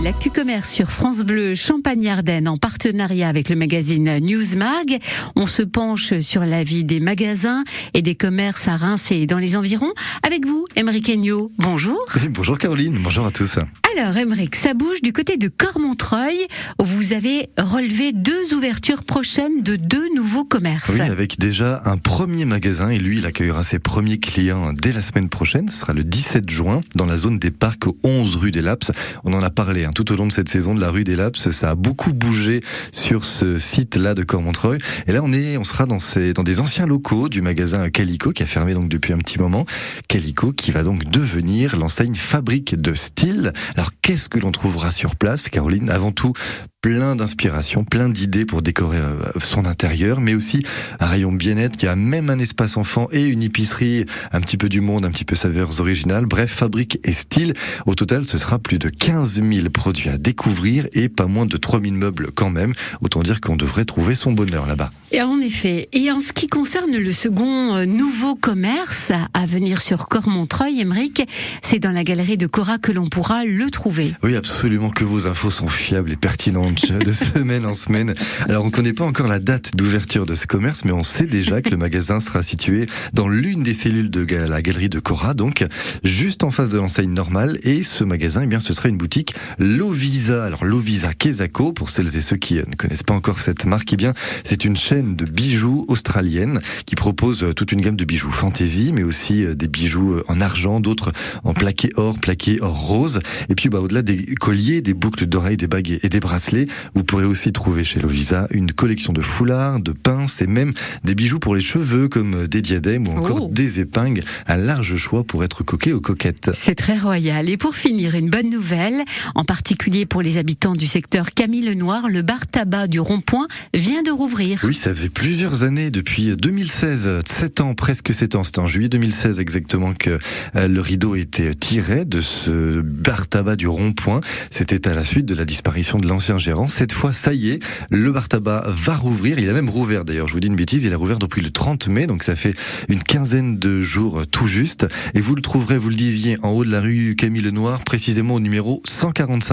retrouvez l'actu commerce sur France Bleu Champagne-Ardenne en partenariat avec le magazine Newsmag. On se penche sur la vie des magasins et des commerces à Reims et dans les environs. Avec vous, Émeric Agneau. Bonjour. Bonjour Caroline, bonjour à tous. Alors Émeric, ça bouge du côté de Cormontreuil où vous avez relevé deux ouvertures prochaines de deux nouveaux commerces. Oui, avec déjà un premier magasin et lui, il accueillera ses premiers clients dès la semaine prochaine. Ce sera le 17 juin dans la zone des parcs au 11 rue des Laps. On en a parlé hein, tout au long de cette saison de la rue des Laps. Ça a beaucoup bougé sur ce site-là de Cormontreuil. Et là, on est, on sera dans, ces, dans des anciens locaux du magasin Calico qui a fermé donc depuis un petit moment. Calico qui va donc devenir l'enseigne fabrique de style. Alors, qu'est-ce que l'on trouvera sur place, Caroline? Avant tout, plein d'inspiration, plein d'idées pour décorer euh, son intérieur, mais aussi un rayon bien-être qui a même un espace enfant et une épicerie, un petit peu du monde, un petit peu saveurs originales. Bref, fabrique et style. Au total, ce sera plus de 15 000 produits à découvrir et pas moins de 3 000 meubles quand même. Autant dire qu'on devrait trouver son bonheur là-bas. Et en effet, et en ce qui concerne le second euh, nouveau commerce à venir sur Cormontreuil, Emeric, c'est dans la galerie de Cora que l'on pourra le trouver. Oui, absolument que vos infos sont fiables et pertinentes de semaine en semaine. Alors on ne connaît pas encore la date d'ouverture de ce commerce, mais on sait déjà que le magasin sera situé dans l'une des cellules de la galerie de Cora, donc juste en face de l'enseigne normale. Et ce magasin, eh bien, ce sera une boutique Lovisa. Alors Lovisa Kezako, pour celles et ceux qui ne connaissent pas encore cette marque, eh bien, c'est une chaîne de bijoux australienne qui propose toute une gamme de bijoux fantaisie, mais aussi euh, des bijoux en argent, d'autres en plaqué or, plaqué or rose. Et puis, bah, au-delà des colliers, des boucles d'oreilles, des bagues et des bracelets, vous pourrez aussi trouver chez Lovisa une collection de foulards, de pinces et même des bijoux pour les cheveux comme des diadèmes ou encore oh. des épingles. Un large choix pour être coquet ou coquette. C'est très royal. Et pour finir, une bonne nouvelle, en particulier pour les habitants du secteur Camille Lenoir, le bar tabac du rond-point vient de rouvrir. Oui, ça faisait plusieurs années, depuis 2016, 7 ans, presque 7 ans, c'était en juillet 2016 exactement que euh, le rideau était tiré de ce bar tabac du rond-point. C'était à la suite de la disparition de l'ancien gérant cette fois, ça y est, le bar tabac va rouvrir. Il a même rouvert d'ailleurs, je vous dis une bêtise, il a rouvert depuis le 30 mai, donc ça fait une quinzaine de jours tout juste. Et vous le trouverez, vous le disiez, en haut de la rue Camille Lenoir, précisément au numéro 145.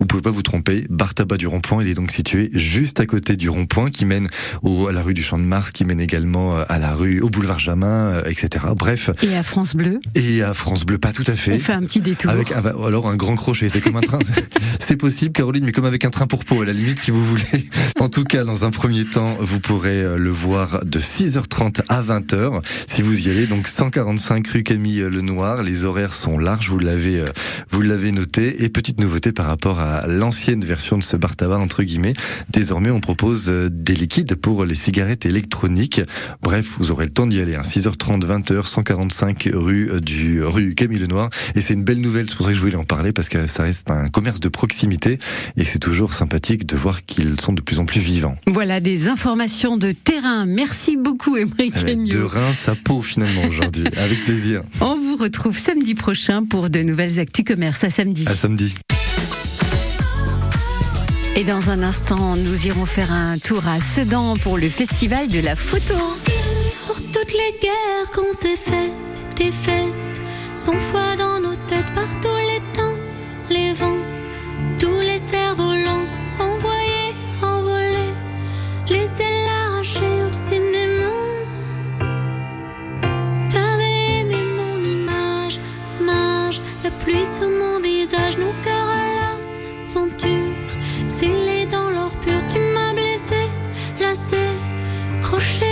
Vous pouvez pas vous tromper, bar tabac du rond-point, il est donc situé juste à côté du rond-point qui mène au, à la rue du Champ de Mars, qui mène également euh, à la rue, au boulevard Jamin, euh, etc. Bref. Et à France Bleu Et à France Bleu, pas tout à fait. On fait un petit détour. Avec alors un grand crochet, c'est comme un train. c'est possible, Caroline, mais comme avec un train pour peau, à la limite, si vous voulez. En tout cas, dans un premier temps, vous pourrez euh, le voir de 6h30 à 20h. Si vous y allez, donc 145 rue Camille Lenoir. Les horaires sont larges, vous l'avez, euh, vous l'avez noté. Et petite nouveauté par rapport à l'ancienne version de ce bar tabac, entre guillemets. Désormais, on propose euh, des liquides pour les cigarettes électroniques. Bref, vous aurez le temps d'y aller. Hein. 6h30, 20h, 145 rue du, rue Camille Lenoir. Et c'est une belle nouvelle. C'est pour ça que je voulais en parler parce que ça reste un commerce de proximité et c'est toujours sympathique de voir qu'ils sont de plus en plus vivants. Voilà des informations de terrain. Merci beaucoup, Émeric De Reims à Pau, finalement, aujourd'hui. Avec plaisir. On vous retrouve samedi prochain pour de nouvelles Actus Commerce. À samedi. À samedi. Et dans un instant, nous irons faire un tour à Sedan pour le festival de la photo. Pour toutes les guerres qu'on s'est faites, des fêtes, sans foi pluie sur mon visage, nos cœurs à l'aventure, scellés dans leur pur, tu m'as blessé, lassé, crochet.